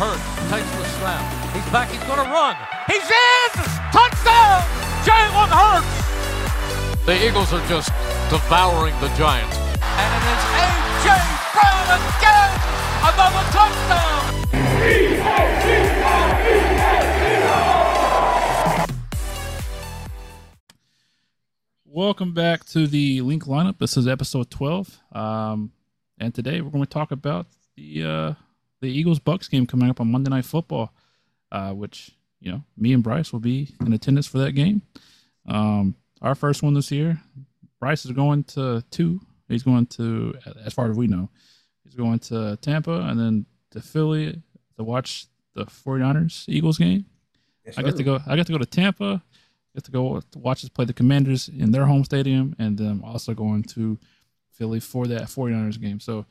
Hurts takes the snap. He's back. He's going to run. He's in! Touchdown! Jalen Hurts! The Eagles are just devouring the Giants. And it is A.J. Brown again! Another touchdown! Welcome back to the Linc lineup. This is episode 12. Um, and today we're going to talk about the uh, the Eagles Bucs game coming up on Monday Night Football, uh, which you know me and Bryce will be in attendance for that game. Um, our first one this year. Bryce is going to two. He's going to, as far as we know, he's going to Tampa and then to Philly to watch the 49ers Eagles game. Yes, I get to go. I get to go to Tampa. Get to go to watch us play the Commanders in their home stadium, and then also going to Philly for that 49ers game. So,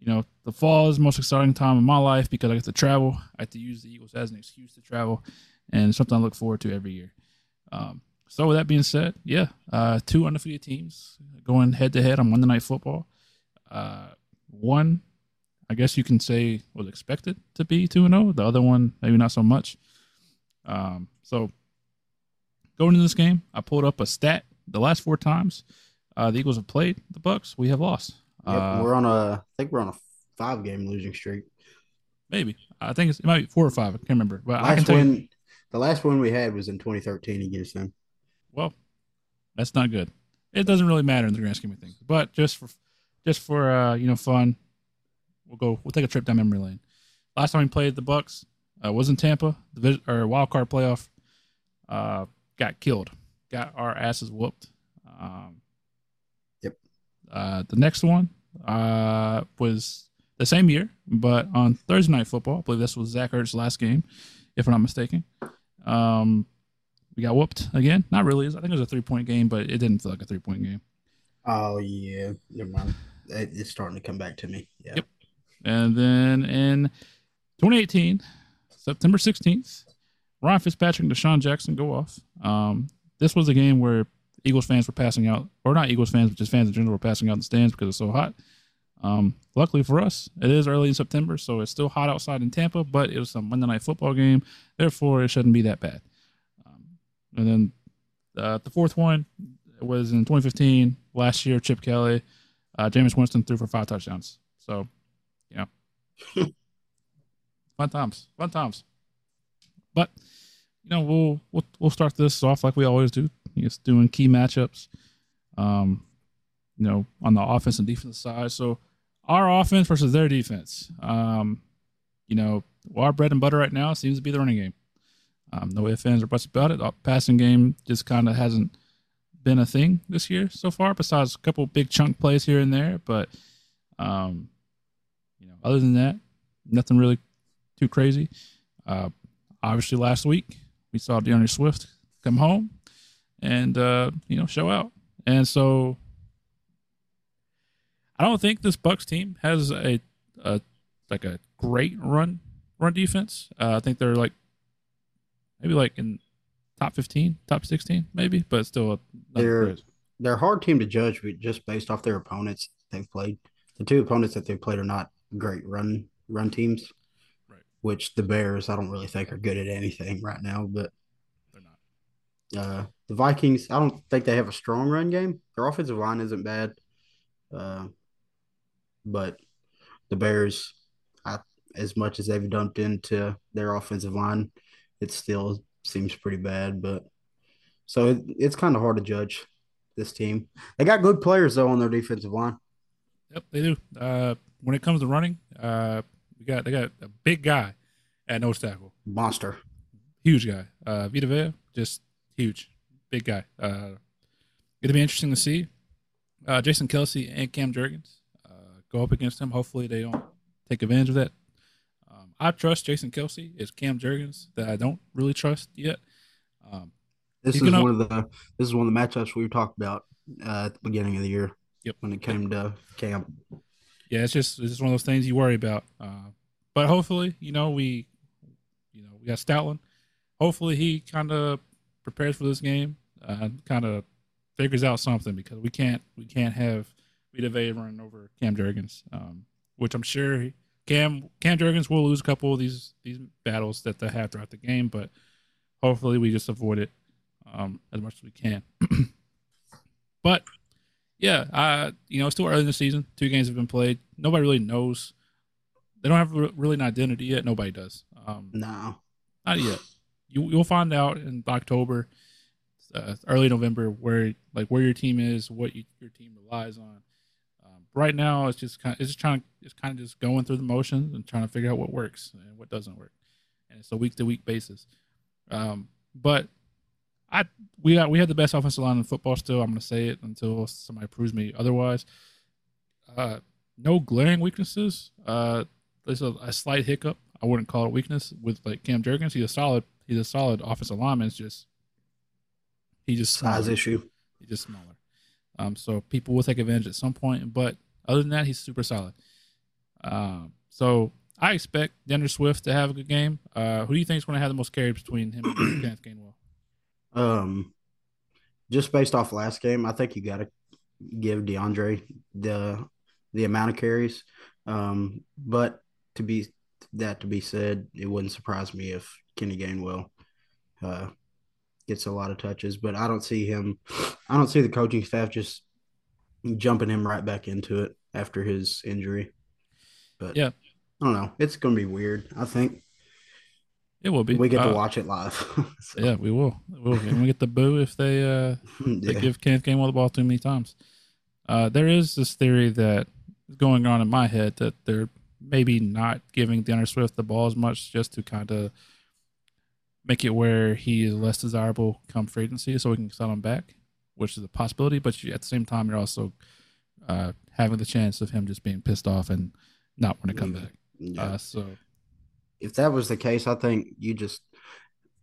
you know, the fall is the most exciting time of my life because I get to travel. I get to use the Eagles as an excuse to travel, and something I look forward to every year. Um, so, with that being said, yeah, uh, two undefeated teams going head to head on Monday Night Football. Uh, one, I guess you can say, was expected to be 2 and 0. The other one, maybe not so much. Um, so, going into this game, I pulled up a stat. The last four times uh, the Eagles have played the Bucs, we have lost. Yep, Uh, we're on a. I think we're on a five game losing streak. maybe I think it's, it might be four or five. I can't remember, but I can Last tell you. the last one we had was in 2013 against them. Well, that's not good. It doesn't really matter in the grand scheme of things, but just for just for uh, you know fun, we'll go. We'll take a trip down memory lane. Last time we played the Bucs uh, was in Tampa, the or wild card playoff. Uh, got killed, got our asses whooped. Um. Uh, the next one uh, was the same year, but on Thursday night football. I believe this was Zach Ertz's last game, if I'm not mistaken. Um, we got whooped again. Not really. I think it was a three point game, but it didn't feel like a three point game. Oh yeah, never mind. It's starting to come back to me. Yeah. Yep. And then in 2018, September 16th, Ryan Fitzpatrick and DeSean Jackson go off. Um, this was a game where Eagles fans were passing out, or not Eagles fans, but just fans in general were passing out in the stands because it's so hot. Um, luckily for us, it is early in September, so it's still hot outside in Tampa, but it was a Monday night football game. Therefore, it shouldn't be that bad. Um, and then uh, the fourth one was in 2015. Last year, Chip Kelly, uh, Jameis Winston threw for five touchdowns. So, yeah, fun times, fun times. But you know, we'll we'll we'll start this off like we always do, just doing key matchups. Um, you know, on the offense and defensive side. So, our offense versus their defense. Um, you know, our bread and butter right now seems to be the running game. Um, no ifs, ands, or buts about it. Our passing game just kind of hasn't been a thing this year so far, besides a couple big chunk plays here and there. But, um, you know, other than that, nothing really too crazy. Uh, obviously, last week we saw D'Andre Swift come home and uh, you know show out, and so I don't think this Bucs team has a, a like a great run run defense. Uh, I think they're like maybe like in top fifteen, top sixteen, maybe, but still. not They're-. They're a hard team to judge just based off their opponents they've played. The two opponents that they've played are not great run run teams. Right. Which the Bears, I don't really think are good at anything right now. But. Uh, the Vikings, I don't think they have a strong run game. Their offensive line isn't bad. Uh, but the Bears, I, as much as they've dumped into their offensive line, it still seems pretty bad. But so it, it's kind of hard to judge this team. They got good players though on their defensive line. Yep, they do. Uh, when it comes to running, uh, we got they got a big guy at nose tackle, Monster. huge guy. Uh, Vita Vea, just huge, big guy. Uh, it'll be interesting to see uh, Jason Kelce and Cam Jurgens uh, go up against him. Hopefully, they don't take advantage of that. Um, I trust Jason Kelce. It's Cam Jurgens that I don't really trust yet. Um, This is one of the this is one of the matchups we talked about uh, at the beginning of the year. Yep. When it came to camp. yeah, it's just it's just one of those things you worry about. Uh, but hopefully, you know, we, you know, we got Stoutland. Hopefully, he kind of prepares for this game, uh, kind of figures out something because we can't we can't have Vita Vea running over Cam Jurgens, um, which I'm sure he, Cam Cam Jurgens will lose a couple of these these battles that they have throughout the game, but hopefully we just avoid it um, as much as we can. but yeah, uh, you know, it's still early in the season. Two games have been played. Nobody really knows. They don't have really an identity yet. Nobody does. Um, no, not yet. You you'll find out in October, uh, early November, where like where your team is, what you, your team relies on. Um, right now, it's just kind of, it's just trying it's kind of just going through the motions and trying to figure out what works and what doesn't work, and it's a week to week basis. Um, but I we got we have the best offensive line in football still. I'm going to say it until somebody proves me otherwise. Uh, no glaring weaknesses. Uh, there's a, a, slight hiccup. I wouldn't call it weakness with like Cam Jurgens. He's a solid. He's a solid offensive lineman. It's just he just size smaller. issue. He's just smaller. Um, so people will take advantage at some point, but other than that, he's super solid. Um, so I expect D'Andre Swift to have a good game. Uh, who do you think is going to have the most carries between him and Kenneth Gainwell? Um, just based off last game, I think you got to give D'Andre the the amount of carries. Um, but to be that to be said, it wouldn't surprise me if Kenny Gainwell uh, gets a lot of touches. But I don't see him. I don't see the coaching staff just jumping him right back into it after his injury. But yeah, I don't know. It's going to be weird. I think it will be. We get uh, to watch it live. so. Yeah, we will. We will. And we get the boo if they uh they give Kenneth Gainwell the ball too many times. Uh, there is this theory that is going on in my head that they're maybe not giving D'Andre Swift the ball as much just to kind of make it where he is less desirable come free agency, so we can sell him back, which is a possibility. But you, at the same time, you're also uh, having the chance of him just being pissed off and not want to come back. Yeah. Uh, so if that was the case, I think you just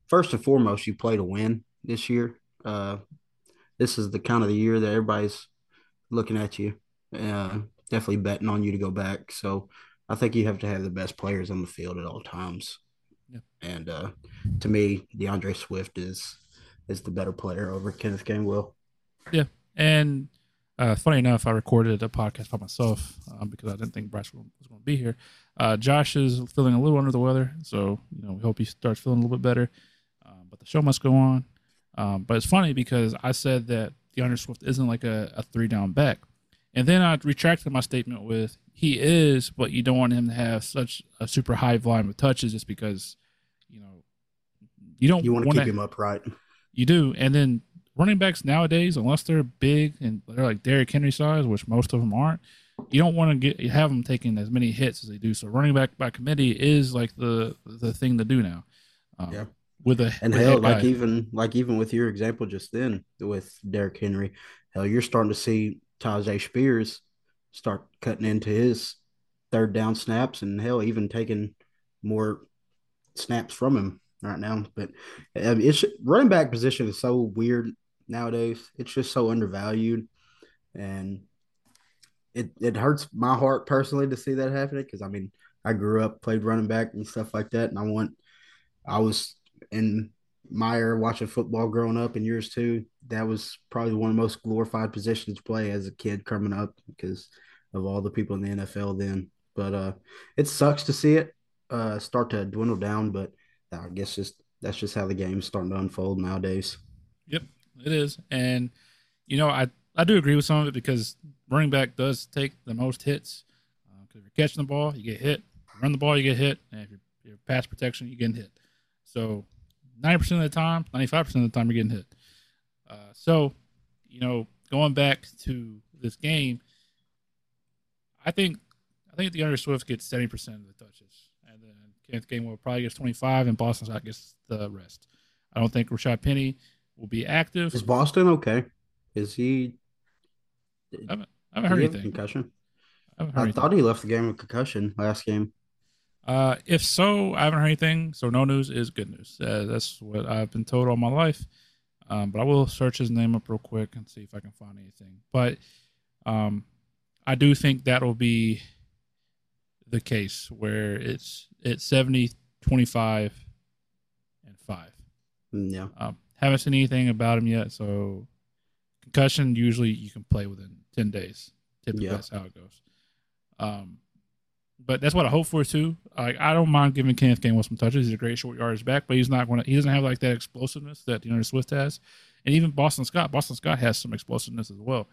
first and foremost you play to win this year. Uh, this is the kind of the year that everybody's looking at you, uh, definitely betting on you to go back. So I think you have to have the best players on the field at all times. Yeah. And uh, to me, D'Andre Swift is is the better player over Kenneth Gainwell. Yeah, and uh, funny enough, I recorded a podcast by myself um, because I didn't think Bryce was going to be here. Uh, Josh is feeling a little under the weather, so you know we hope he starts feeling a little bit better. Um, but the show must go on. Um, but it's funny because I said that D'Andre Swift isn't like a, a three down back, and then I retracted my statement with he is, but you don't want him to have such a super high volume of touches just because you know you don't you want to keep him upright. You do, and then running backs nowadays, unless they're big and they're like Derrick Henry size, which most of them aren't, you don't want to get have them taking as many hits as they do. So running back by committee is like the the thing to do now. Um, yeah. With a and hell, like even like even with your example just then with Derrick Henry, hell, you're starting to see Tyjae Spears start cutting into his third down snaps, and hell, even taking more snaps from him right now. But um, it's running back position is so weird nowadays. It's just so undervalued, and it it hurts my heart personally to see that happening because I mean I grew up played running back and stuff like that, and I want I was in my era watching football growing up in years too. That was probably one of the most glorified positions to play as a kid coming up because of all the people in the NFL then. But uh, it sucks to see it uh, start to dwindle down, but I guess just that's just how the game's starting to unfold nowadays. Yep, it is, and you know I I do agree with some of it because running back does take the most hits. Because uh, if you're catching the ball, you get hit. run the ball, you get hit. And if you're, you're pass protection, you're getting hit. So 90% of the time, 95% of the time, you're getting hit. Uh, so, you know, going back to this game, I think I think D'Andre Swift gets 70% of the touches. And then Kenneth Gainwell probably gets 25 and Boston Scott gets the rest. I don't think Rashad Penny will be active. Is Boston okay? Is he I haven't, I haven't heard anything. Concussion. I, I thought he left the game with concussion last game. Uh, if so, I haven't heard anything. So no news is good news. Uh, that's what I've been told all my life. Um, but I will search his name up real quick and see if I can find anything. But um, I do think that will be the case where it's it's 70, 25, and five. Mm, yeah. Um, haven't seen anything about him yet, so concussion usually you can play within 10 days typically yeah. that's how it goes um but that's what I hope for too. Like I don't mind giving Kenneth Gainwell some touches. He's a great short yardage back, but he's not going to. He doesn't have like that explosiveness that D'Andre Swift has, and even Boston Scott. Boston Scott has some explosiveness as well.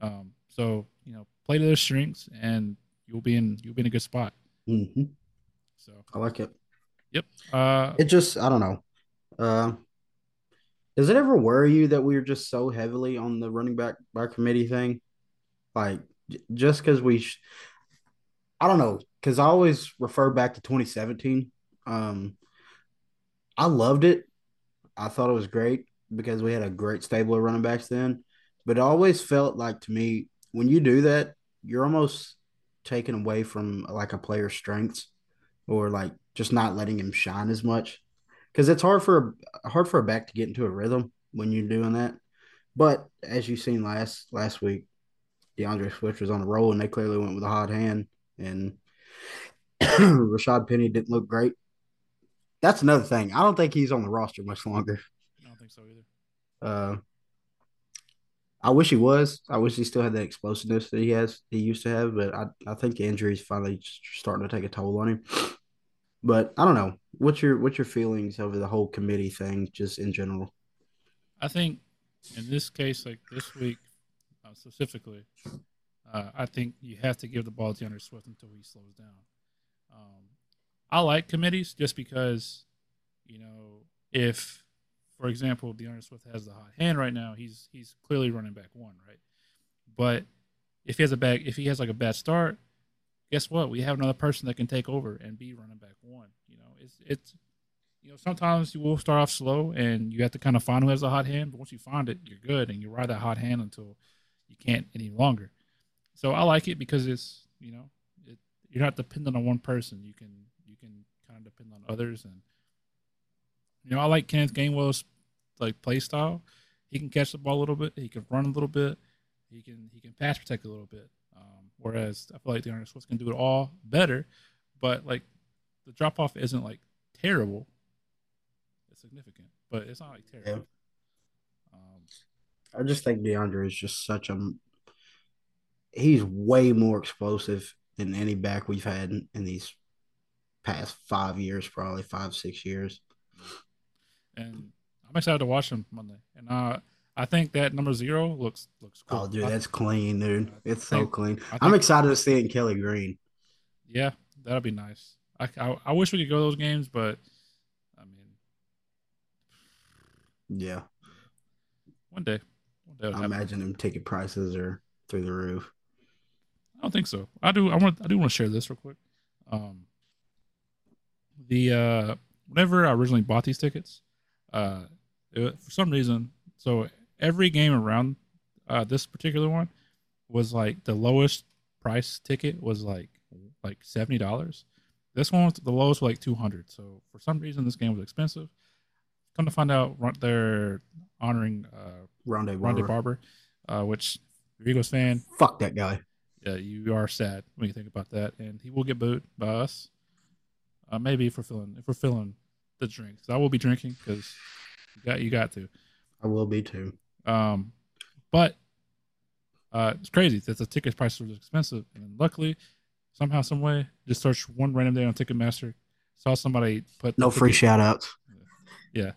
Um, so you know, play to their strengths, and you'll be in you'll be in a good spot. Mm-hmm. So I like it. Yep. Uh, it just I don't know. Uh, does it ever worry you that we are just so heavily on the running back by committee thing? Like just because we, sh- I don't know, because I always refer back to 2017. Um, I loved it. I thought it was great because we had a great stable of running backs then. But it always felt like to me when you do that, you're almost taken away from like a player's strengths or like just not letting him shine as much because it's hard for hard for a back to get into a rhythm when you're doing that. But as you seen last last week, D'Andre Swift was on a roll and they clearly went with a hot hand and Rashad Penny didn't look great. That's another thing. I don't think he's on the roster much longer. I don't think so either. Uh, I wish he was. I wish he still had that explosiveness that he has. He used to have, but I, I think the injuries finally starting to take a toll on him. But I don't know. What's your what's your feelings over the whole committee thing, just in general? I think in this case, like this week uh, specifically, uh, I think you have to give the ball to D'Andre Swift until he slows down. Um, I like committees just because, you know, if, for example, D'Andre Swift has the hot hand right now, he's he's clearly running back one, right? But if he has a bad, if he has like a bad start, guess what? We have another person that can take over and be running back one. You know, it's it's you know sometimes you will start off slow and you have to kind of find who has a hot hand, but once you find it, you're good and you ride that hot hand until you can't any longer. So I like it because it's you know it, you're not dependent on one person. You can you can kind of depend on others and you know I like Kenneth Gainwell's like play style. He can catch the ball a little bit. He can run a little bit. He can he can pass protect a little bit. Um, whereas I feel like D'Andre Swift can do it all better, but like the drop off isn't like terrible. It's significant, but it's not like terrible. Yeah. Um, I just think D'Andre is just such a. He's way more explosive than any back we've had in, in these past five years, probably five six years. And I'm excited to watch him Monday, and uh, I think that number zero looks looks cool. Oh, dude, that's clean, dude. It's so clean. I'm excited to see it in Kelly Green. Yeah, that'll be nice. I, I, I wish we could go those games, but I mean, yeah, one day, one day. I imagine them ticket prices are through the roof. I don't think so. I do. I want. I do want to share this real quick. Um, the uh, whenever I originally bought these tickets, uh, it, for some reason, so every game around uh, this particular one was like the lowest price ticket was like like seventy dollars. This one was the lowest was like two hundred. So for some reason, this game was expensive. Come to find out, they're honoring uh, Rondé Barber, Rondé Barber uh, which Eagles fan. Fuck that guy. Yeah, you are sad when you think about that, and he will get booed by us. Uh, maybe if we're feeling if we're feeling the drinks, I will be drinking because you got you got to. I will be too. Um, but uh, it's crazy that the ticket prices are expensive, and luckily, somehow, some way, just search one random day on Ticketmaster, saw somebody put no free shout outs. Yeah.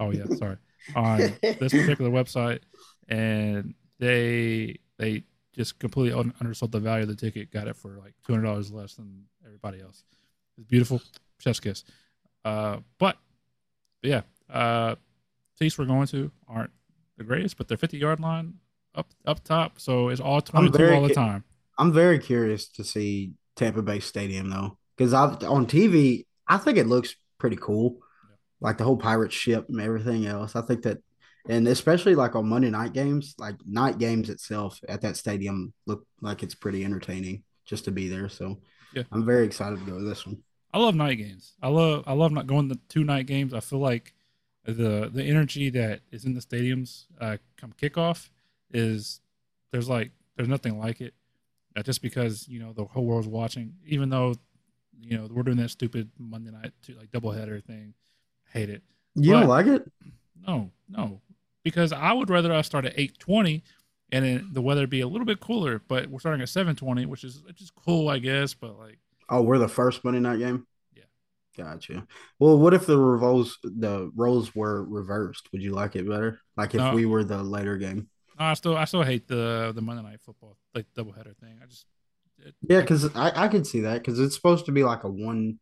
Oh yeah. Sorry. On this particular website, and they they just completely undersold the value of the ticket. Got it for like two hundred dollars less than everybody else. It's beautiful, chef's kiss. Uh, but, but yeah, uh, seats we're going to aren't the greatest, but they're fifty yard line up up top, so it's all twenty two all the time. I'm very curious to see Tampa Bay Stadium though, because I've on TV, I think it looks pretty cool, yeah. like the whole pirate ship and everything else. I think that and especially like on Monday night games, like night games itself at that stadium look like it's pretty entertaining just to be there. So yeah. I'm very excited to go to this one. I love night games. I love I love not going to two night games. I feel like the the energy that is in the stadiums uh, come kickoff is there's like there's nothing like it. Uh, just because you know the whole world's watching, even though you know we're doing that stupid Monday night to like doubleheader thing. hate it. You but, don't like it? No, no because I would rather us start at 820 and then the weather be a little bit cooler, but we're starting at 720, which is which is cool, I guess. But like, Oh, we're the first Monday night game. Yeah. Gotcha. Well, what if the roles the roles were reversed? Would you like it better? Like if No. we were the later game? No, I still I still hate the the Monday night football like doubleheader thing. I just it, Yeah, because I I could see that because it's supposed to be like a one.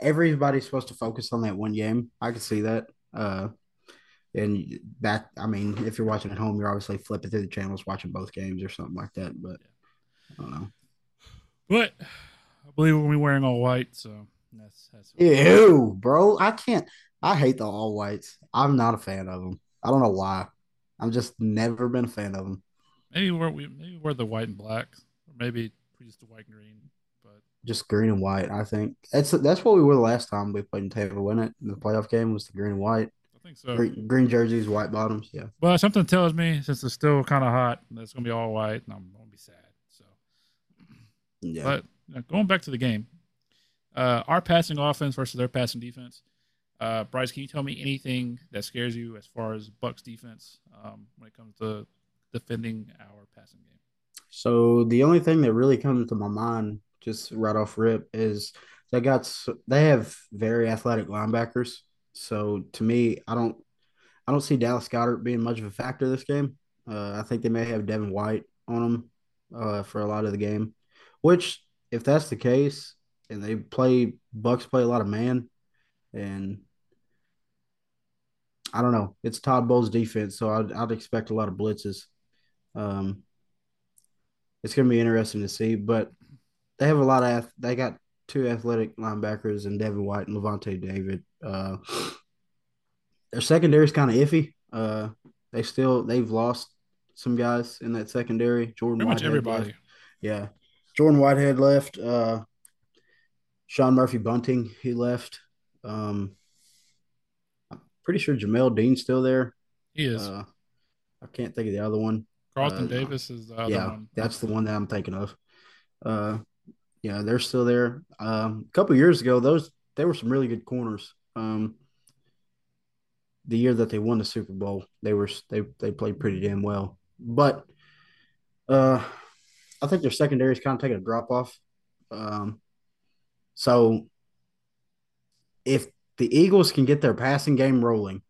Everybody's supposed to focus on that one game. I could see that. Uh, and that I mean, if you're watching at home, you're obviously flipping through the channels, watching both games or something like that. But I don't know. but I believe we're gonna be wearing all white, so that's that's Ew, bro. I can't. I hate the all whites. I'm not a fan of them. I don't know why. I'm just never been a fan of them. maybe we're we maybe we're the white and black, or maybe we just the white and green. But Just green and white. I think that's that's what we were the last time we played in Tampa. Wasn't it? The playoff game was the green and white. I think so. Green, green jerseys, white bottoms. Yeah. But something tells me since it's still kind of hot, that it's gonna be all white, and I'm gonna be sad. So, Yeah. but going back to the game, uh, our passing offense versus their passing defense. Uh, Bryce, can you tell me anything that scares you as far as Bucs defense um, when it comes to defending our passing game? So the only thing that really comes to my mind, just right off rip, is they got they have very athletic linebackers. So to me, I don't I don't see Dallas Goedert being much of a factor this game. Uh, I think they may have Devin White on them uh, for a lot of the game. Which, if that's the case, and they play Bucs play a lot of man, and I don't know, it's Todd Bowles' defense, so I'd, I'd expect a lot of blitzes. Um, it's going to be interesting to see. But they have a lot of they got two athletic linebackers and Devin White and Lavonte David. Uh, their secondary is kind of iffy. Uh, they still they've lost some guys in that secondary. Jordan Pretty much Whitehead everybody. left. Yeah, Jordan Whitehead left. Uh, Sean Murphy Bunting he left. Um, I'm pretty sure Jamel Dean's still there. He is. Uh, I can't think of the other one. Carlton uh, Davis is the other yeah, one. that's the one that I'm thinking of. Uh, yeah, they're still there. Um, a couple years ago, those they were some really good corners. Um, the year that they won the Super Bowl, they were they they played pretty damn well. But uh, I think their secondary is kind of taking a drop off. Um, so if the Eagles can get their passing game rolling,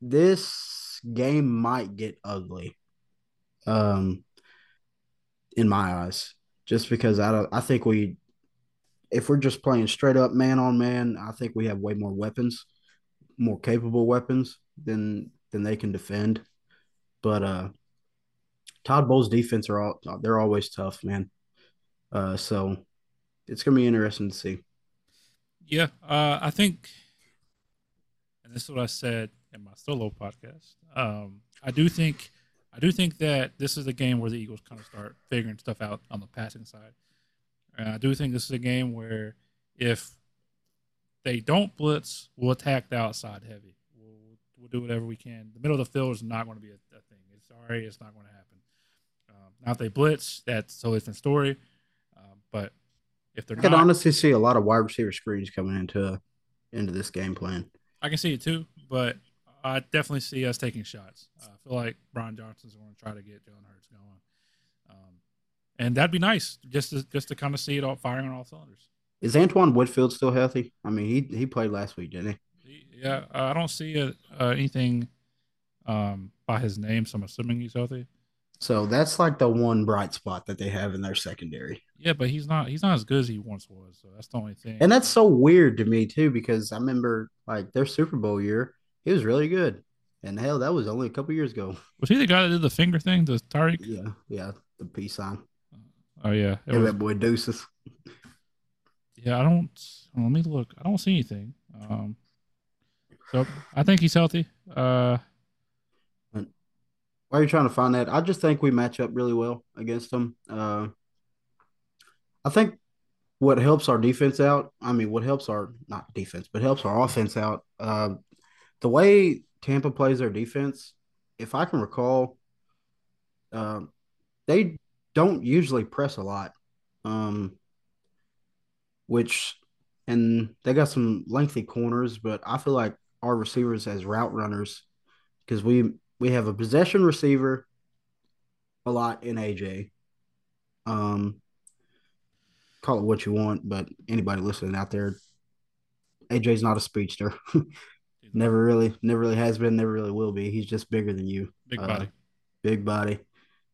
this game might get ugly. Um, in my eyes, just because I don't, I think we, if we're just playing straight up man on man, I think we have way more weapons, more capable weapons than than they can defend. But uh, Todd Bowles' defense are all they're always tough, man. Uh, so it's gonna be interesting to see. Yeah, uh, I think, and this is what I said in my solo podcast. Um, I do think, I do think that this is a game where the Eagles kind of start figuring stuff out on the passing side, and I do think this is a game where if they don't blitz, we'll attack the outside heavy. We'll, we'll do whatever we can. The middle of the field is not going to be a, a thing. It's sorry, it's not going to happen. Um, now if they blitz, that's a totally different story. Um, but if they're I could honestly see a lot of wide receiver screens coming into into this game plan. I can see it too, but I definitely see us taking shots. Uh, I feel like Brian Johnson's going to try to get Jalen Hurts going, um, and that'd be nice just to just to kind of see it all firing on all cylinders. Is Antoine Winfield still healthy? I mean, he he played last week, didn't he? Yeah, uh, I don't see uh uh, anything um, by his name, so I'm assuming he's healthy. So that's like the one bright spot that they have in their secondary. Yeah, but he's not he's not as good as he once was. So that's the only thing. And that's so weird to me too, because I remember like their Super Bowl year, he was really good. And hell, that was only a couple years ago. was he the guy that did the finger thing the Tyreek? Yeah, yeah, the peace sign. Oh yeah, it was- that boy Deuces. yeah. I don't. Let me look. I don't see anything. Um, so I think he's healthy. Uh, Why are you trying to find that? I just think we match up really well against them. Uh, I think what helps our defense out, I mean, what helps our not defense, but helps our offense out. Uh, the way Tampa plays their defense, if I can recall, um, they don't usually press a lot, um, which and they got some lengthy corners, but I feel like our receivers as route runners because we we have a possession receiver a lot in AJ. Um, call it what you want, but anybody listening out there, AJ's not a speedster. never really, never really has been, never really will be. He's just bigger than you. Big body. Uh, big body.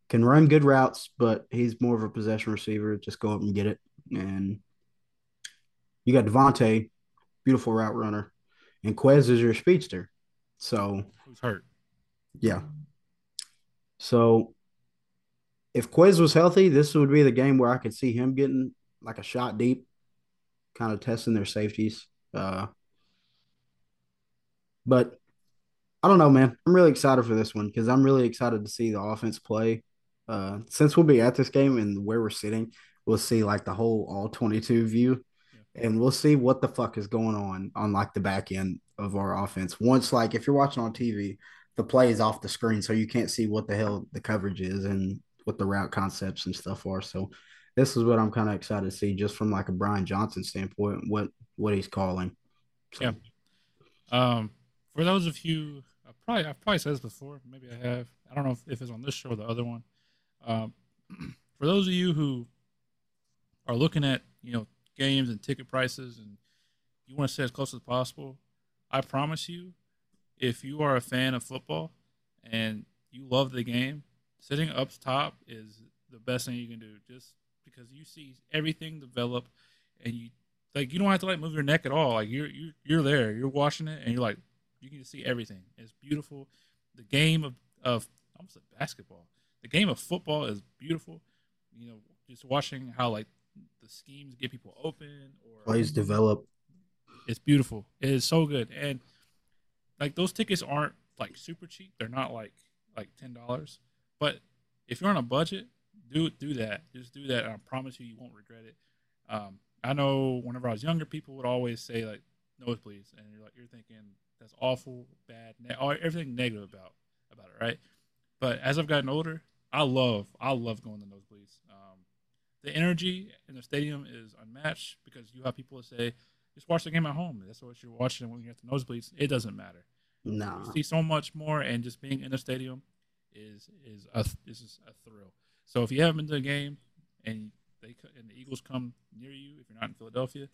Can run good routes, but he's more of a possession receiver. Just go up and get it. And you got DeVonta, beautiful route runner, and Quez is your speedster. So who's hurt? Yeah. So if Quez was healthy, this would be the game where I could see him getting like a shot deep, kind of testing their safeties. Uh, but I don't know, man. I'm really excited for this one because I'm really excited to see the offense play. Uh, since we'll be at this game and where we're sitting, we'll see like the whole all 22 view, yeah. and we'll see what the fuck is going on on like the back end of our offense. Once like if you're watching on TV, the play is off the screen, so you can't see what the hell the coverage is and what the route concepts and stuff are. So this is what I'm kind of excited to see, just from like a Brian Johnson standpoint, what what he's calling. So. Yeah. Um, for those of you, I probably I've probably said this before. Maybe I have. I don't know if, if it's on this show or the other one. Um, for those of you who are looking at you know games and ticket prices and you want to stay as close as possible, I promise you, if you are a fan of football and you love the game, sitting up top is the best thing you can do. Just because you see everything develop, and you like you don't have to like move your neck at all. Like you're you're you're there, you're watching it, and you're like you can see everything. It's beautiful. The game of of almost like basketball. The game of football is beautiful. You know, just watching how like the schemes get people open or plays develop. It's beautiful. It is so good, and like those tickets aren't like super cheap. They're not like like ten dollars, but if you're on a budget, do do that. Just do that. I promise you, you won't regret it. Um, I know whenever I was younger, people would always say like nosebleeds, and you're like you're thinking that's awful, bad, ne- everything negative about about it, right? But as I've gotten older, I love I love going to nosebleeds. Um, the energy in the stadium is unmatched because you have people that say, just watch the game at home. That's what you're watching when you're at the nosebleeds. It doesn't matter. No, you see so much more, and just being in the stadium is is a this is a thrill. So if you haven't been to a game and they and the Eagles come near you, if you're not in Philadelphia,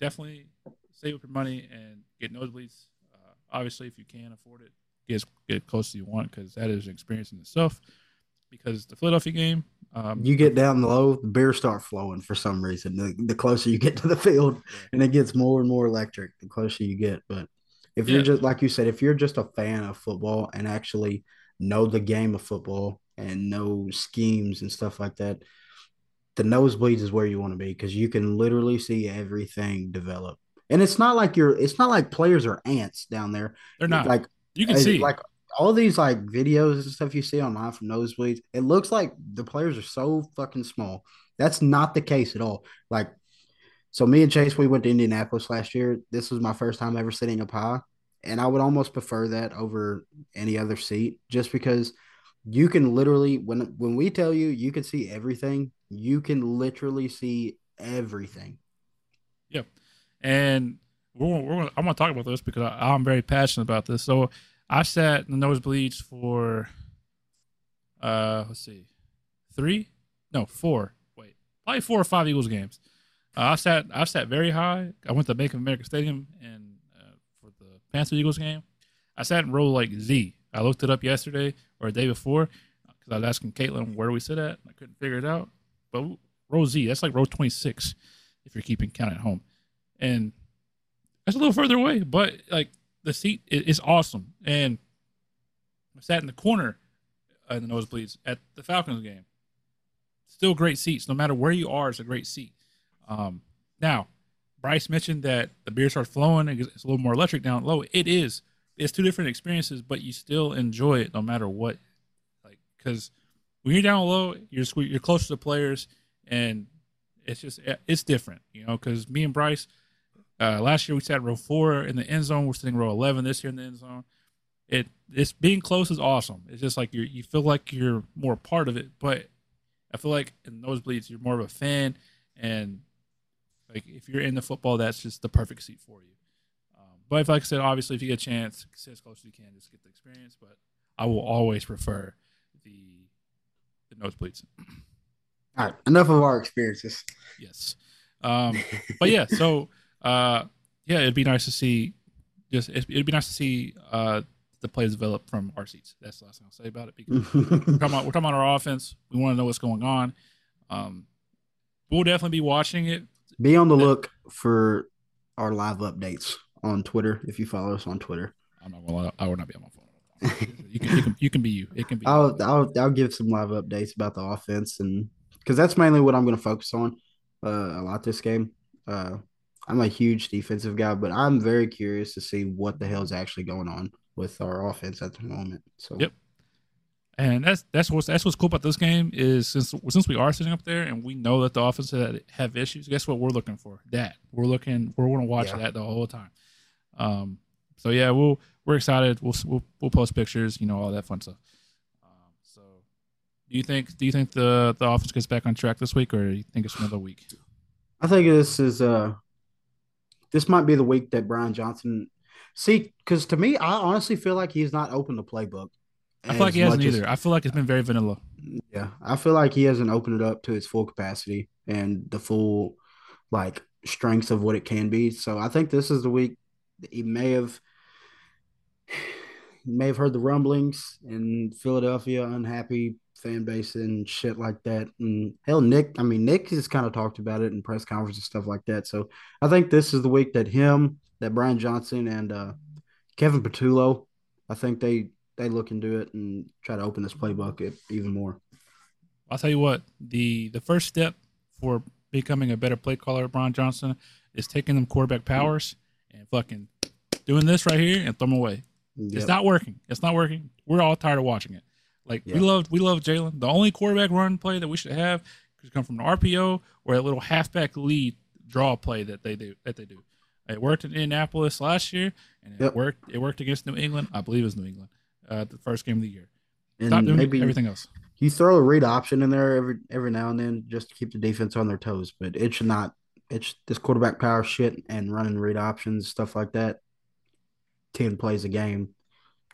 definitely save up your money and get nosebleeds. Obviously, if you can afford it, get as get close as you want because that is an experience in itself. Because the Philadelphia game, um, you get down low, the beers start flowing for some reason. The, the closer you get to the field, yeah. and it gets more and more electric the closer you get. But if you're just like you said, if you're just a fan of football and actually know the game of football and know schemes and stuff like that, the nosebleeds is where you want to be because you can literally see everything develop. And it's not like you're it's not like players are ants down there. They're not like you can see like all these like videos and stuff you see online from nosebleeds, it looks like the players are so fucking small. That's not the case at all. Like so me and Chase, we went to Indianapolis last year. This was my first time ever sitting up high. And I would almost prefer that over any other seat just because you can literally when when we tell you you can see everything, you can literally see everything. Yep. And we're, we're I'm going to talk about this because I, am very passionate about this. So I sat in the nosebleeds for uh let's see. 3? No, 4. Wait. Probably 4 or 5 Eagles games. Uh, I sat I sat very high. I went to Bank of America Stadium and uh, for the Panther Eagles game. I sat in row like Z. I looked it up yesterday or the day before because I was asking Caitlin where we sit at. I couldn't figure it out. But row Z, that's like row 26 if you're keeping count at home. And that's a little further away, but like the seat is awesome. And I sat in the corner in the nosebleeds at the Falcons game. Still great seats. No matter where you are, it's a great seat. Um, now, Bryce mentioned that the beer starts flowing. It's a little more electric down low. It is. It's two different experiences, but you still enjoy it no matter what. Like because when you're down low, you're you're close to the players, and it's just it's different, you know. Because me and Bryce, uh, last year we sat row four in the end zone. We're sitting row eleven this year in the end zone. It it's being close is awesome. It's just like you you feel like you're more part of it, but I feel like in nosebleeds you're more of a fan and like if you're into football, that's just the perfect seat for you. Um, but if, like I said, obviously, if you get a chance, sit as close as you can, just get the experience. But I will always prefer the the nosebleeds. All right, enough of our experiences. Yes. Um, but yeah, so uh, yeah, it'd be nice to see. Just it'd be nice to see uh, the plays develop from our seats. That's the last thing I'll say about it. Because we're, talking about, we're talking about our offense. We want to know what's going on. Um, we'll definitely be watching it. Be on the look for our live updates on Twitter if you follow us on Twitter. I'm not gonna. I will not be on my phone. You can, you can, you can be you. It can be. I'll, I'll, I'll give some live updates about the offense and because that's mainly what I'm going to focus on uh, a lot this game. Uh, I'm a huge defensive guy, but I'm very curious to see what the hell's actually going on with our offense at the moment. So yep. And that's that's what's that's what's cool about this game is since since we are sitting up there and we know that the offense have, have issues. Guess what we're looking for? That we're looking we're going to watch yeah. that the whole time. Um. So yeah, we'll we're excited. We'll we'll, we'll post pictures. You know all that fun stuff. Um, so, do you think do you think the the offense gets back on track this week, or do you think it's another week? I think this is uh this might be the week that Brian Johnson see because to me, I honestly feel like he's not open the playbook. I feel like he hasn't either. As, I feel like it's been very vanilla. Yeah, I feel like he hasn't opened it up to its full capacity and the full like strengths of what it can be. So I think this is the week he may have may have heard the rumblings in Philadelphia, unhappy fan base and shit like that. And hell, Nick, I mean, Nick has kind of talked about it in press conferences and stuff like that. So I think this is the week that him, that Brian Johnson, and uh, Kevin Patullo, I think they they look into it and try to open this playbook even more. I'll tell you what the the first step for becoming a better play caller, Brian Johnson, is taking them quarterback powers and fucking doing this right here and throw them away. Yep. It's not working. It's not working. We're all tired of watching it. Like yeah. we loved, we love Jalen. The only quarterback run play that we should have could come from an RPO or a little halfback lead draw play that they do. That they do. It worked in Indianapolis last year, and it yep. worked. It worked against New England. I believe it was New England, uh, the first game of the year. And Stop doing maybe everything else. You throw a read option in there every every now and then just to keep the defense on their toes, but it should not. It's this quarterback power shit and running read options stuff like that. Ten plays a game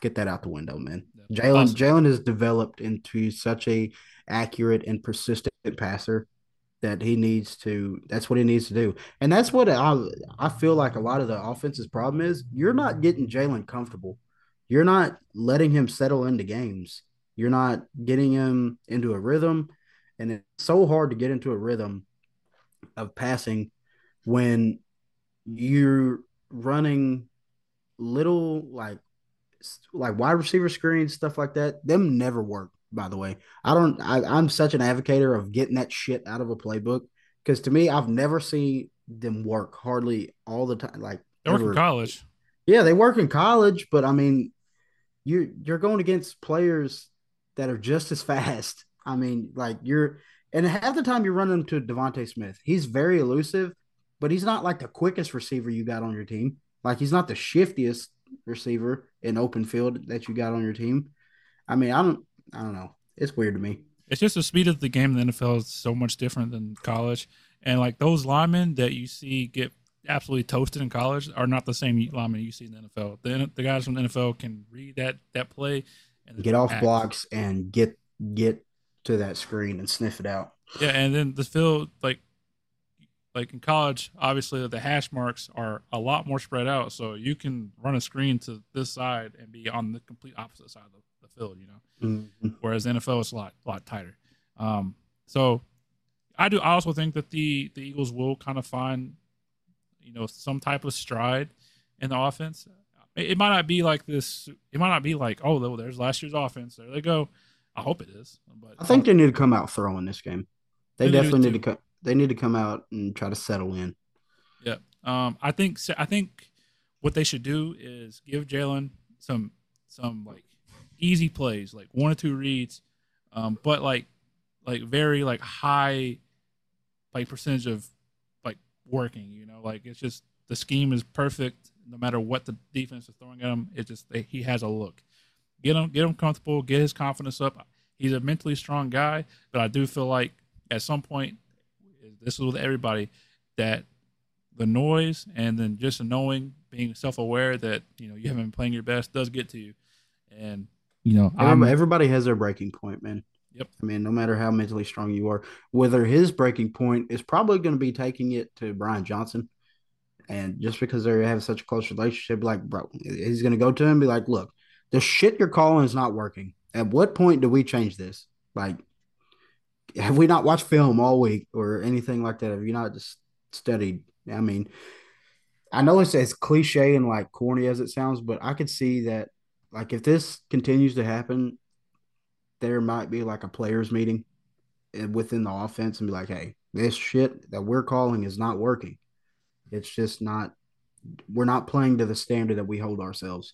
get that out the window, man. Jalen Jalen has developed into such a accurate and persistent passer that he needs to. That's what he needs to do, and that's what I I feel like a lot of the offense's problem is. You're not getting Jalen comfortable. You're not letting him settle into games. You're not getting him into a rhythm, and it's so hard to get into a rhythm of passing when you're running little like like wide receiver screens, stuff like that, them never work. By the way, I don't. I, I'm such an advocator of getting that shit out of a playbook because to me, I've never seen them work hardly all the time. Like they work in college. Yeah, they work in college, but I mean, you you're going against players that are just as fast. I mean, like you're, and half the time you're running to DeVonta Smith. He's very elusive, but he's not like the quickest receiver you got on your team. Like he's not the shiftiest receiver in open field that you got on your team. I mean, I don't, I don't know. It's weird to me. It's just the speed of the game in the NFL is so much different than college, and like those linemen that you see get absolutely toasted in college are not the same linemen you see in the NFL. The, the guys from the NFL can read that that play and get off blocks and get get to that screen and sniff it out. Yeah, and then the field like like in college, obviously the hash marks are a lot more spread out, so you can run a screen to this side and be on the complete opposite side of the, field, you know. Mm-hmm. Whereas NFL is a lot a lot tighter. Um, so I do. I also think that the the Eagles will kind of find, you know, some type of stride in the offense. It, it might not be like this. It might not be like, oh, there's last year's offense. There they go. I hope it is. But I think they need to come out throwing this game. They, they definitely need to come they need to come out and try to settle in. Yeah. Um, I think I think what they should do is give Jalen some some like easy plays, like one or two reads, um, but like like very like high like percentage of like working. You know, like it's just the scheme is perfect no matter what the defense is throwing at him. It just he has a look. Get him get him comfortable, get his confidence up. He's a mentally strong guy, but I do feel like at some point this is with everybody that the noise and then just knowing, being self-aware that you know you haven't been playing your best does get to you, and you know everybody, everybody has their breaking point, man. Yep. I mean, no matter how mentally strong you are, whether his breaking point is probably going to be taking it to Brian Johnson. And just because they have such a close relationship, like, bro, he's going to go to him and be like, look, the shit you're calling is not working. At what point do we change this? Like, have we not watched film all week or anything like that? Have you not just studied? I mean, I know it's as cliche and like corny as it sounds, but I could see that, like, if this continues to happen, there might be like a players' meeting eh, within the offense and be like, hey, this shit that we're calling is not working. It's just not, we're not playing to the standard that we hold ourselves.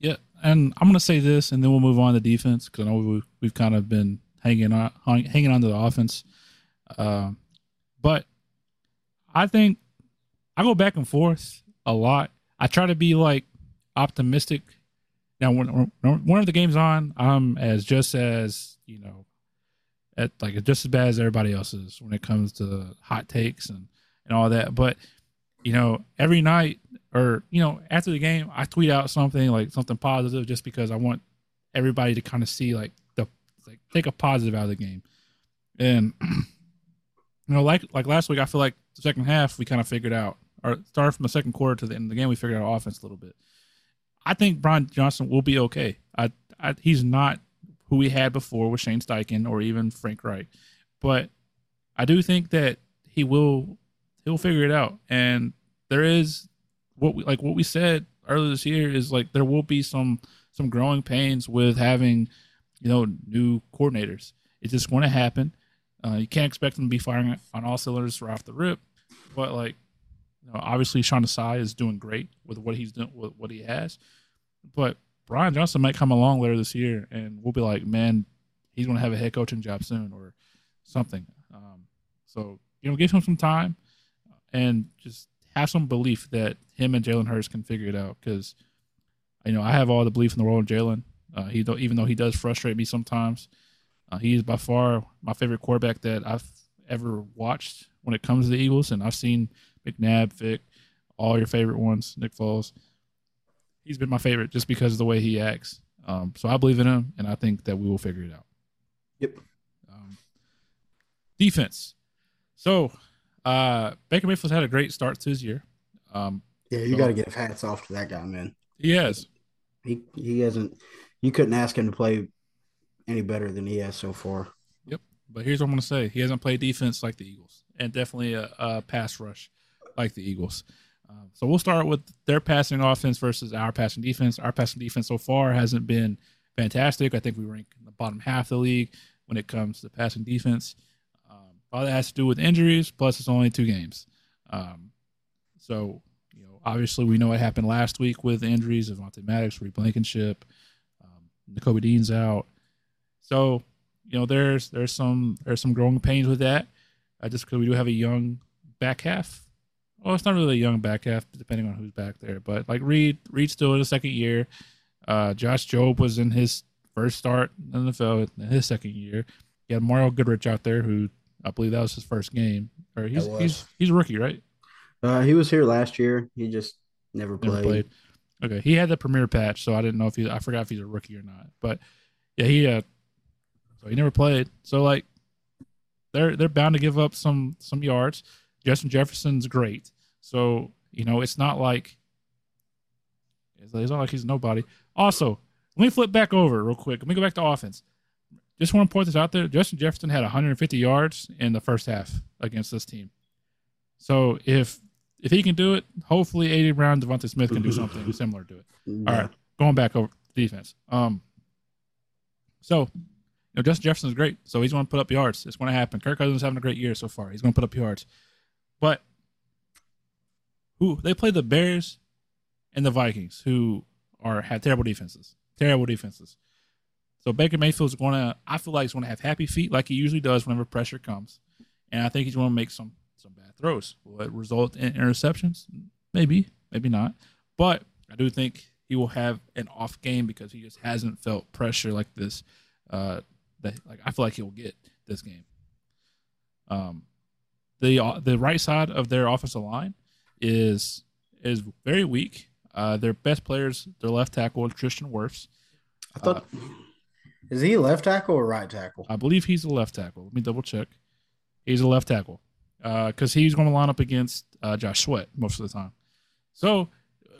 Yeah, and I'm gonna say this, and then we'll move on to defense because I know we've, we've kind of been hanging on hanging on to the offense. Uh, but I think I go back and forth a lot. I try to be like optimistic. Now, when, when one of the games on, I'm as just as you know, at like just as bad as everybody else is when it comes to hot takes and and all that. But you know, every night or you know after the game, I tweet out something like something positive just because I want everybody to kind of see like like take a positive out of the game. And you know, like like last week, I feel like the second half we kind of figured out, or started from the second quarter to the end of the game, we figured out offense a little bit. I think Brian Johnson will be okay. I, I he's not who we had before with Shane Steichen or even Frank Reich, but I do think that he will he'll figure it out. And there is what we like what we said earlier this year is like there will be some some growing pains with having you know, new coordinators. It's just going to happen. Uh, you can't expect them to be firing on all cylinders right off the rip, but like, you know, obviously Sean Desai is doing great with what he's doing, with what he has. But Brian Johnson might come along later this year, and we'll be like, man, he's going to have a head coaching job soon or something. Um, so you know, give him some time and just have some belief that him and Jalen Hurts can figure it out. Because you know, I have all the belief in the world in Jalen. Uh, he even though he does frustrate me sometimes, uh, he is by far my favorite quarterback that I've ever watched when it comes to the Eagles. And I've seen McNabb, Vic, all your favorite ones, Nick Foles. He's been my favorite just because of the way he acts. Um, so I believe in him, and I think that we will figure it out. Yep. Um, defense. So uh, Baker Mayfield's had a great start to his year. Um, yeah, you so, got to give hats off to that guy, man. He has. He he hasn't you couldn't ask him to play any better than he has so far. Yep. But here's what I'm going to say: he hasn't played defense like the Eagles, and definitely a, a pass rush like the Eagles. Um, so we'll start with their passing offense versus our passing defense. Our passing defense so far hasn't been fantastic. I think we rank in the bottom half of the league when it comes to passing defense. Um, all that has to do with injuries. Plus, it's only two games. Um, so you know, obviously, we know what happened last week with injuries of Avonte Maddox, Reed Blankenship. Nakobe Dean's out. So, you know, there's there's some there's some growing pains with that. Uh, just because we do have a young back half. Well, it's not really a young back half, depending on who's back there. But like Reed, Reed's still in the second year. Uh, Josh Jobe was in his first start in the NFL in his second year. You had Mario Goodrich out there, who I believe that was his first game. Or he's he's he's a rookie, right? Uh, he was here last year. He just never played. Never played. Okay, he had the premier patch, so I didn't know if he. I forgot if he's a rookie or not. But yeah, he. Uh, so he never played. So like, they're they're bound to give up some some yards. Justin Jefferson's great. So you know, it's not like it's not like he's nobody. Also, let me flip back over real quick. Let me go back to offense. Just want to point this out there. Justin Jefferson had 150 yards in the first half against this team. So if if he can do it, hopefully AJ Brown, DeVonta Smith can do something similar to it. Yeah. All right, going back over defense. Um, so you know Justin Jefferson is great, so he's going to put up yards. It's going to happen. Kirk Cousins is having a great year so far. He's going to put up yards, but who they play the Bears and the Vikings, who are have terrible defenses, terrible defenses. So Baker Mayfield's going to, I feel like he's going to have happy feet like he usually does whenever pressure comes, and I think he's going to make some some bad throws. Will it result in interceptions? Maybe, maybe not. But I do think he will have an off game because he just hasn't felt pressure like this. Uh, that like I feel like he'll get this game. Um, the uh, the right side of their offensive line is is very weak. Uh, their best players, their left tackle, Tristan Wirfs. I thought. Uh, Is he left tackle or right tackle? I believe he's a left tackle. Let me double check. He's a left tackle because uh, he's going to line up against uh, Josh Sweat most of the time. So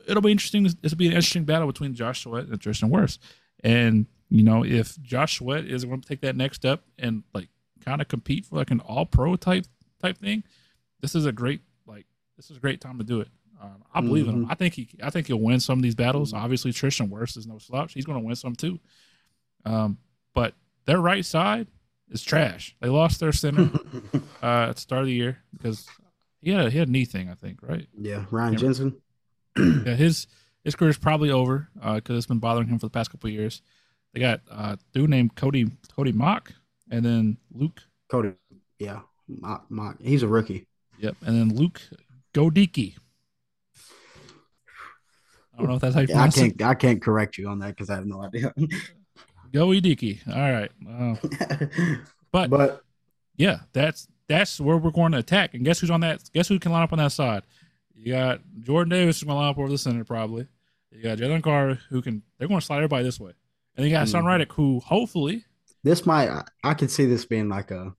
it'll be interesting. This will be an interesting battle between Josh Sweat and Tristan Wirfs. And you know, if Josh Sweat is going to take that next step and like kind of compete for like an All Pro type type thing, this is a great like this is a great time to do it. Um, I believe mm-hmm. in him. Mm-hmm. I think he I think he'll win some of these battles. Obviously, Tristan Wirfs is no slouch. He's going to win some too. Um, but their right side is trash. They lost their center uh, at the start of the year because he had a, he had a knee thing, I think, right? Yeah, Ryan yeah. Jensen. yeah, his his career is probably over because uh, it's been bothering him for the past couple years. They got uh, dude named Cody Cody Mauch, and then Luke Cody. Yeah, Mock, Mock. He's a rookie. Yep, and then Luke Goedeke. I don't know if that's how you yeah, I can't. It. I can't correct you on that because I have no idea. Go Ediki. All right. Uh, but but yeah, that's that's where we're going to attack. And guess who's on that? Guess who can line up on that side? You got Jordan Davis who's going to line up over the center probably. You got Jalen Carter who can. They're going to slide everybody this way. And you got mm. Son Reddick who hopefully this might. I could see this being like a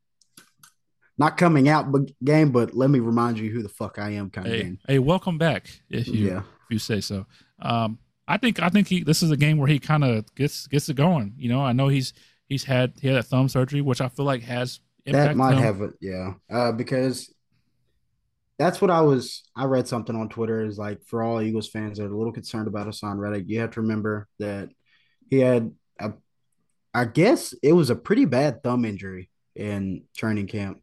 not coming out game, but let me remind you who the fuck I am kind hey, of game. Hey, welcome back if you yeah. if you say so. Um, I think I think he this is a game where he kind of gets gets it going. You know, I know he's he's had he had that thumb surgery, which I feel like has that might him. have it, yeah, uh, because that's what I was. I read something on Twitter is like for all Eagles fans that are a little concerned about Haason Reddick, you have to remember that he had a, I guess it was a pretty bad thumb injury in training camp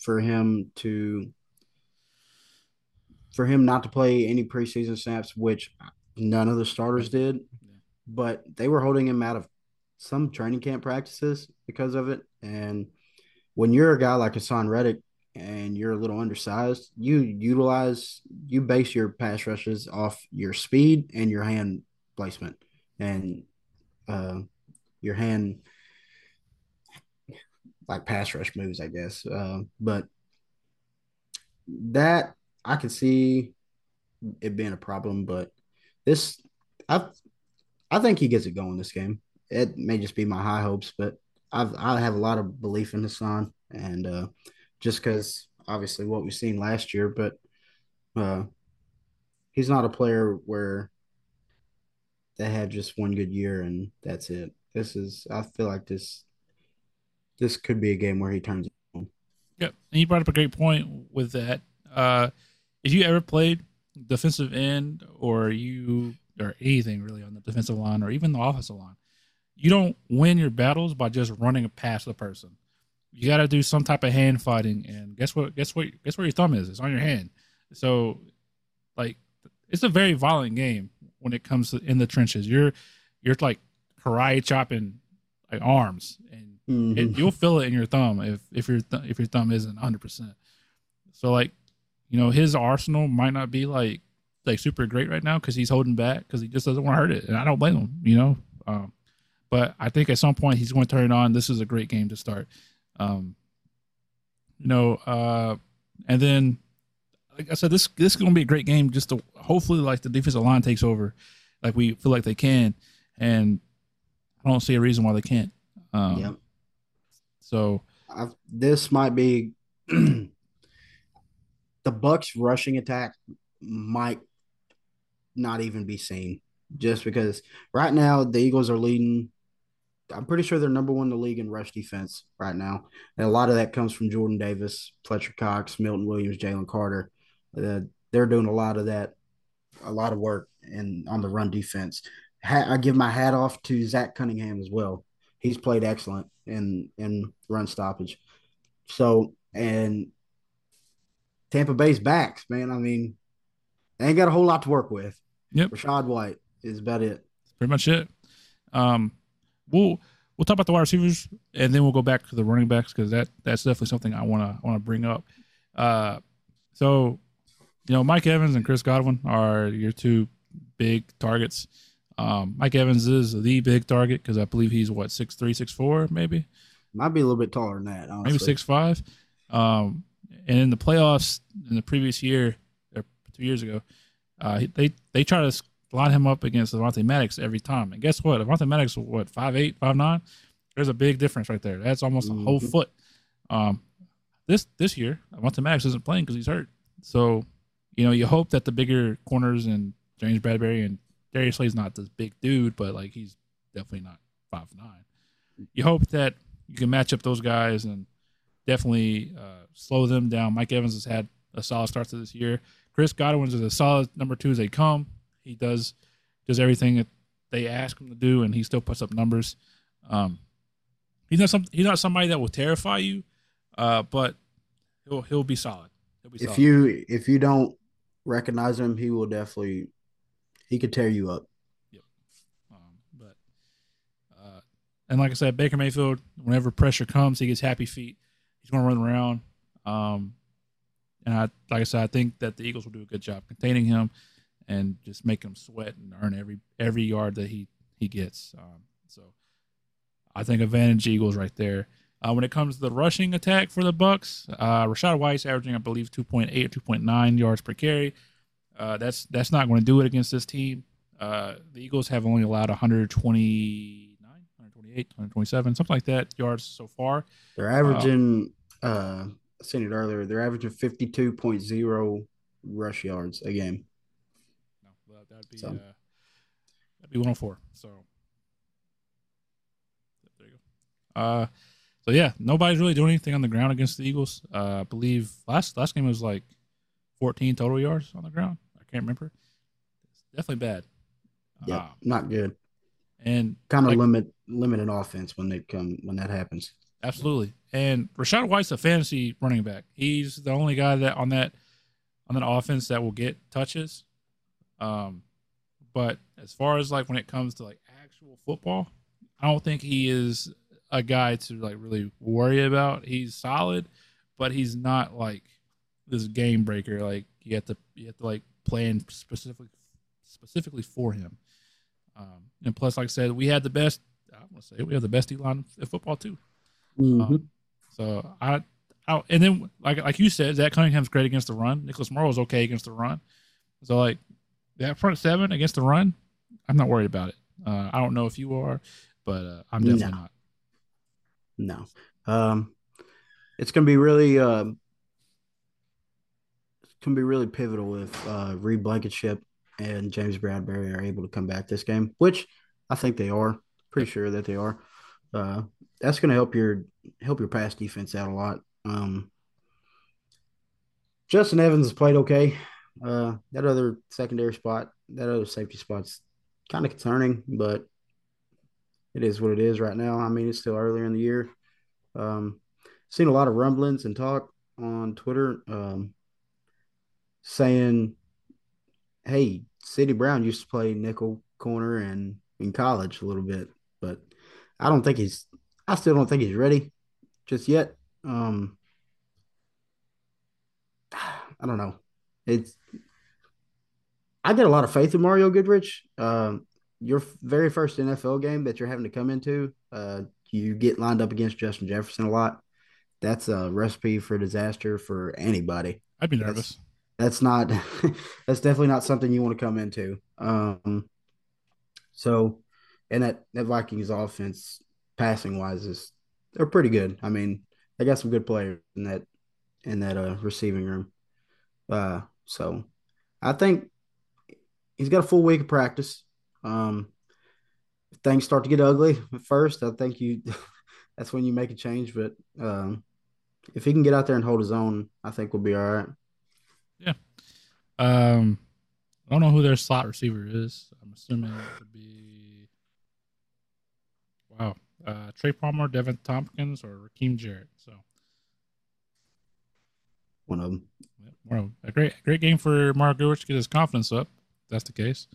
for him to for him not to play any preseason snaps, which None of the starters did, but they were holding him out of some training camp practices because of it. And when you're a guy like Haason Reddick and you're a little undersized, you utilize you base your pass rushes off your speed and your hand placement and uh, your hand like pass rush moves, I guess. Uh, but that I can see it being a problem, but this I I think he gets it going this game. It may just be my high hopes, but I've I have a lot of belief in Haason, and uh, just because obviously what we've seen last year, but uh, he's not a player where they had just one good year and that's it. This is I feel like this this could be a game where he turns. Yep, and you brought up a great point with that. Uh, if you ever played defensive end or you or anything really on the defensive line or even the offensive line, you don't win your battles by just running past the person. You got to do some type of hand fighting, and guess what? Guess what? Guess where your thumb is? It's on your hand. So, like, it's a very violent game when it comes to in the trenches. You're you're like karate chopping like arms, and mm-hmm. it, you'll feel it in your thumb if if your th- if your thumb isn't 100. percent So like you know, his arsenal might not be like like super great right now because he's holding back because he just doesn't want to hurt it, and I don't blame him. You know, um, but I think at some point he's going to turn it on. This is a great game to start. Um, you know, uh, and then like I said, this this is going to be a great game. Just to hopefully, like the defensive line takes over, like we feel like they can, and I don't see a reason why they can't. Um, yeah. So I've, this might be the Bucs rushing attack might not even be seen just because right now the Eagles are leading. I'm pretty sure they're number one in the league in rush defense right now. And a lot of that comes from Jordan Davis, Fletcher Cox, Milton Williams, Jalen Carter. Uh, they're doing a lot of that, a lot of work in on the run defense. Ha- I give my hat off to Zach Cunningham as well. He's played excellent in in run stoppage. So and Tampa Bay's backs, man. I mean, they ain't got a whole lot to work with. Yep. Rachaad White is about it. Pretty much it. Um, we'll we'll talk about the wide receivers, and then we'll go back to the running backs because that that's definitely something I wanna want to bring up. Uh, so you know, Mike Evans and Chris Godwin are your two big targets. Um, Mike Evans is the big target because I believe he's what six three, six four, maybe. Might be a little bit taller than that. Honestly. Maybe six five. Um, and in the playoffs in the previous year or two years ago, uh, they they try to line him up against Avonte Maddox every time. And guess what? Avonte Maddox, what five eight, five nine? There's a big difference right there. That's almost a whole Mhm. foot. Um, this this year, Avonte Maddox isn't playing because he's hurt. So, you know, you hope that the bigger corners and James Bradberry and Darius Slay's not this big dude, but like he's definitely not five nine. You hope that you can match up those guys and definitely uh, slow them down. Mike Evans has had a solid start to this year. Chris Godwin's is a solid number two as they come. He does does everything that they ask him to do, and he still puts up numbers. Um, he's not some he's not somebody that will terrify you, uh, but he'll he'll be solid. He'll be If solid. you if you don't recognize him, he will definitely he could tear you up. Um, but uh, and like I said, Baker Mayfield, whenever pressure comes, he gets happy feet. He's going to run around. Um, and I, like I said, I think that the Eagles will do a good job containing him and just make him sweat and earn every every yard that he he gets. Um, so I think advantage Eagles right there. Uh, when it comes to the rushing attack for the Bucs, uh, Rachaad White's averaging, I believe, 2.8 or 2.9 yards per carry. Uh, that's that's not going to do it against this team. Uh, the Eagles have only allowed 129, 128, 127, something like that yards so far. They're averaging uh I seen it earlier. They're averaging fifty two point zero rush yards a game. No, well, that'd be So. uh, that'd be 104. So there you go. Uh, so yeah, nobody's really doing anything on the ground against the Eagles. Uh, I believe last last game was like 14 total yards on the ground. I can't remember. It's definitely bad. Yeah, Uh, not good. And Kind of like- limit limited offense when they come when that happens. Absolutely. And Rachaad White's a fantasy running back. He's the only guy that on that on that offense that will get touches. Um, but as far as like when it comes to like actual football, I don't think he is a guy to like really worry about. He's solid, but he's not like this game breaker. Like you have to you have to like plan specifically specifically for him. Um, and plus, like I said, we had the best. I'm gonna say we have the best D line in football too. Um, so I, I, and then like like you said, Zach Cunningham's great against the run. Nicholas Morrow's okay against the run. So like that front seven against the run, I'm not worried about it. Uh, I don't know if you are, but uh, I'm definitely No. not. No. Um, it's going to be really, um, it's to be really pivotal if uh, Reed Blankenship and James Bradberry are able to come back this game, which I think they are. Pretty sure that they are. Uh, that's going to help your help your pass defense out a lot. Um, Justin Evans has played okay. Uh, that other secondary spot, that other safety spot's kind of concerning, but it is what it is right now. I mean, it's still earlier in the year. Um, seen a lot of rumblings and talk on Twitter um, saying, "Hey, Sydney Brown used to play nickel corner and in college a little bit, but I don't think he's. I still don't think he's ready just yet. Um, I don't know. It's. I get a lot of faith in Mario Goodrich. Um, your very first NFL game that you're having to come into, uh, you get lined up against Justin Jefferson a lot. That's a recipe for disaster for anybody. I'd be nervous. That's not. that's definitely not something you want to come into. Um, so, and that that Vikings offense, passing wise, is they're pretty good. I mean, they got some good players in that in that uh receiving room. Uh, so I think he's got a full week of practice. Um, things start to get ugly at first, I think you that's when you make a change. But um, if he can get out there and hold his own, I think we'll be all right. Um, I don't know who their slot receiver is. I'm assuming it would be wow, uh, Trey Palmer, Deven Thompkins, or Rakim Jarrett. So One of them. yeah, well, a great great game for Mark Goodrich to get his confidence up. That's the case.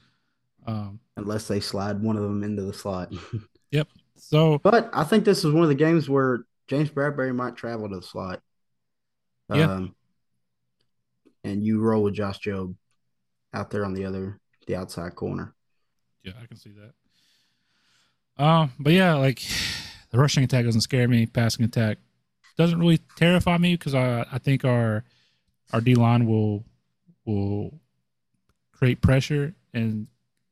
Um, unless they slide one of them into the slot. Yep. So but I think this is one of the games where James Bradberry might travel to the slot. Yeah. Um, and you roll with Josh Jobe out there on the other, the outside corner. Yeah, I can see that. Um, but yeah, like the rushing attack doesn't scare me. Passing attack doesn't really terrify me because I I think our our D line will will create pressure and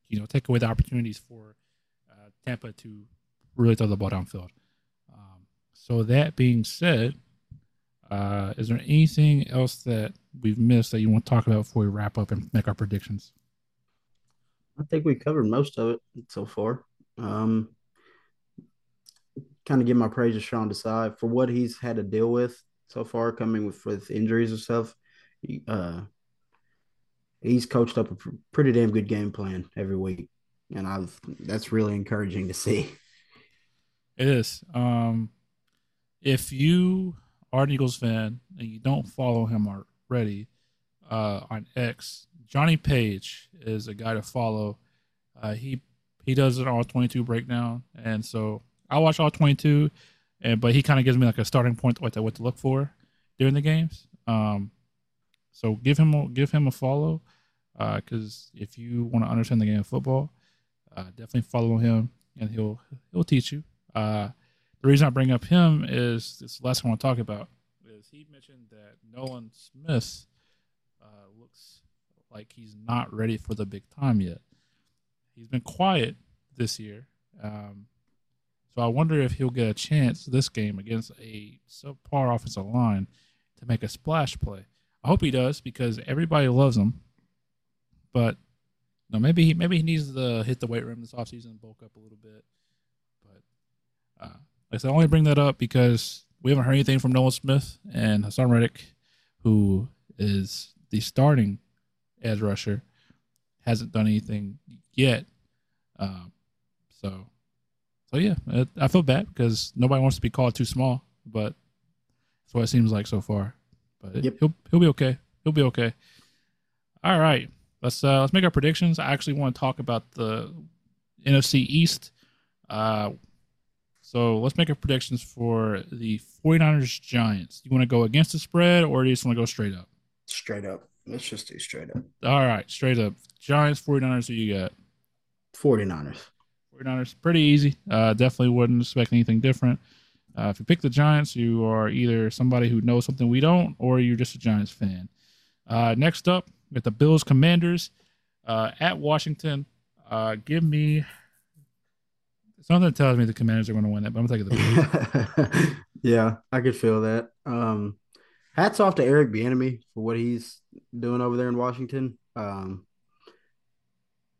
you know take away the opportunities for uh, Tampa to really throw the ball downfield. Um, so that being said, uh, is there anything else that we've missed that you want to talk about before we wrap up and make our predictions? I think we covered most of it so far. Um, kind of give my praise to Sean Desai for what he's had to deal with so far, coming with with injuries and stuff. Uh, he's coached up a pr- pretty damn good game plan every week, and I've that's really encouraging to see. It is. Um, if you are an Eagles fan and you don't follow him already uh, on X, Johnny Page is a guy to follow. Uh, he he does an all twenty two breakdown, and so I watch all twenty two, and but he kind of gives me like a starting point what to, what to look for during the games. Um, so give him a, give him a follow, because uh, if you want to understand the game of football, uh, definitely follow him, and he'll he'll teach you. The reason I bring up him is this last one I want to talk about is he mentioned that Nolan Smith uh, looks like he's not ready for the big time yet. He's been quiet this year, um, so I wonder if he'll get a chance this game against a subpar offensive line to make a splash play. I hope he does because everybody loves him, but no, maybe he maybe he needs to hit the weight room this offseason and bulk up a little bit. But uh, like I said, I only bring that up because we haven't heard anything from Nolan Smith and Haason Reddick, who is the starting edge rusher, hasn't done anything yet. Um, so, so yeah, it, I feel bad because nobody wants to be called too small, but that's what it seems like so far. But Yep. he'll he'll be okay. He'll be okay. All right, let's uh, let's make our predictions. I actually want to talk about the NFC East. Uh, so let's make our predictions for the 49ers Giants. You want to go against the spread or do you just want to go straight up? Straight up, let's just do straight up. All right, straight up. Giants, 49ers, who you got? 49ers. 49ers, pretty easy. Uh, definitely wouldn't expect anything different. Uh, if you pick the Giants, you are either somebody who knows something we don't, or you're just a Giants fan. Uh, next up, we got the Bills Commanders uh, at Washington. Uh, give me something tells me the Commanders are going to win it, but I'm taking the Bills. yeah, I could feel that. Um, hats off to Eric Bieniemy for what he's doing over there in Washington. Um,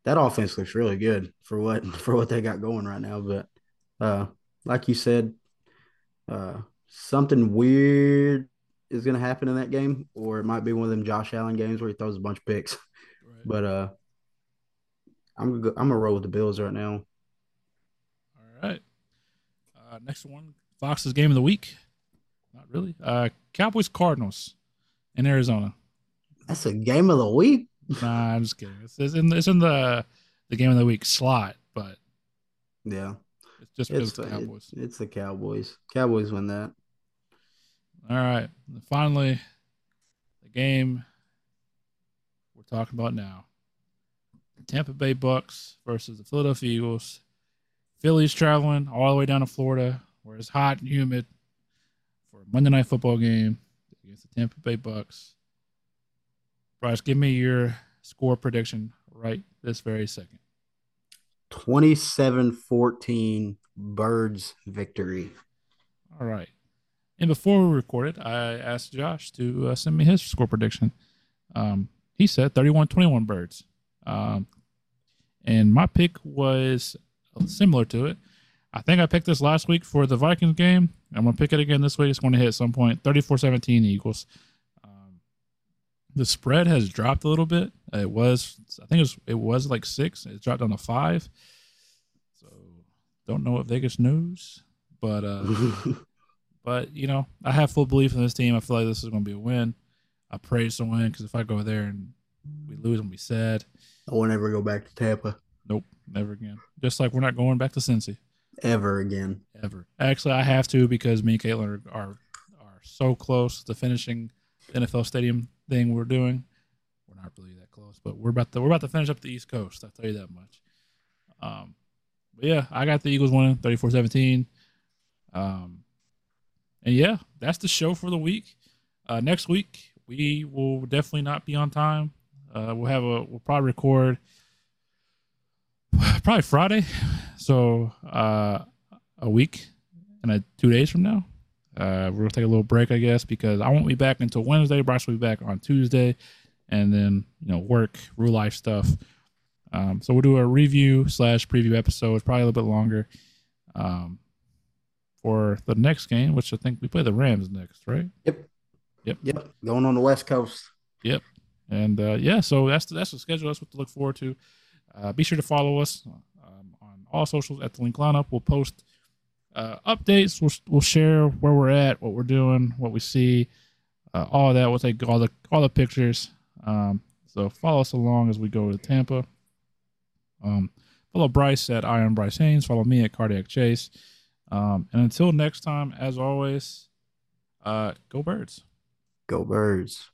that offense looks really good for what for what they got going right now. But uh, like you said, uh, something weird is going to happen in that game, or it might be one of them Josh Allen games where he throws a bunch of picks. Right. But uh, I'm go, I'm gonna roll with the Bills right now. All right. Uh, next one, Fox's game of the week. Not really. Uh, Cowboys Cardinals in Arizona. That's a game of the week. Nah, I'm just kidding. It's, it's in it's in the the game of the week slot, but Yeah. it's just because It's it's the Cowboys. It, it's the Cowboys. Cowboys win that. All right. And finally, the game we're talking about now. The Tampa Bay Bucs versus the Philadelphia Eagles. Philly's traveling all the way down to Florida, where it's hot and humid for a Monday night football game against the Tampa Bay Bucs. Bryce, give me your score prediction right this very second. 27-14 Birds victory. All right. And before we recorded, I asked Josh to uh, send me his score prediction. Um, he said 31 21 birds. Um, and my pick was similar to it. I think I picked this last week for the Vikings game. I'm going to pick it again this week. It's going to hit at some point 34 17 Eagles. Um, the spread has dropped a little bit. It was, I think it was, it was like six. It dropped down to five. So don't know what Vegas knows, but uh, but you know, I have full belief in this team. I feel like this is going to be a win. I pray it's a win because if I go there and we lose, I'm gonna be sad. I won't ever go back to Tampa Nope, never again. Just like we're not going back to Cincy ever again. ever. Actually, I have to because me and Caitlin are are, are so close to finishing the NFL stadium thing we're doing. We're not really that close, but we're about to we're about to finish up the East Coast. I'll tell you that much. Um, but yeah, I got the Eagles winning 34-17. Um, and yeah, that's the show for the week. Uh, next week we will definitely not be on time. Uh, we'll have a we'll probably record probably Friday. So uh, a week and a, two days from now. Uh, we're gonna take a little break, I guess, because I won't be back until Wednesday. Bryce will be back on Tuesday, and then you know work, real life stuff. Um, so we'll do a review slash preview episode, probably a little bit longer, um, for the next game, which I think we play the Rams next, right? Yep. Yep. Yep. Going on the West Coast. Yep. And uh, yeah, so that's the, that's the schedule. That's what to look forward to. Uh, be sure to follow us um, on all socials at the Linc Lineup. We'll post uh, updates. We'll we'll share where we're at, what we're doing, what we see, uh, all that. We'll take all the all the pictures. Um, so follow us along as we go to Tampa. Um, follow Bryce at I am Bryce Haynes. Follow me at Cardiac Chase. Um, and until next time, as always, uh, go birds. Go Birds.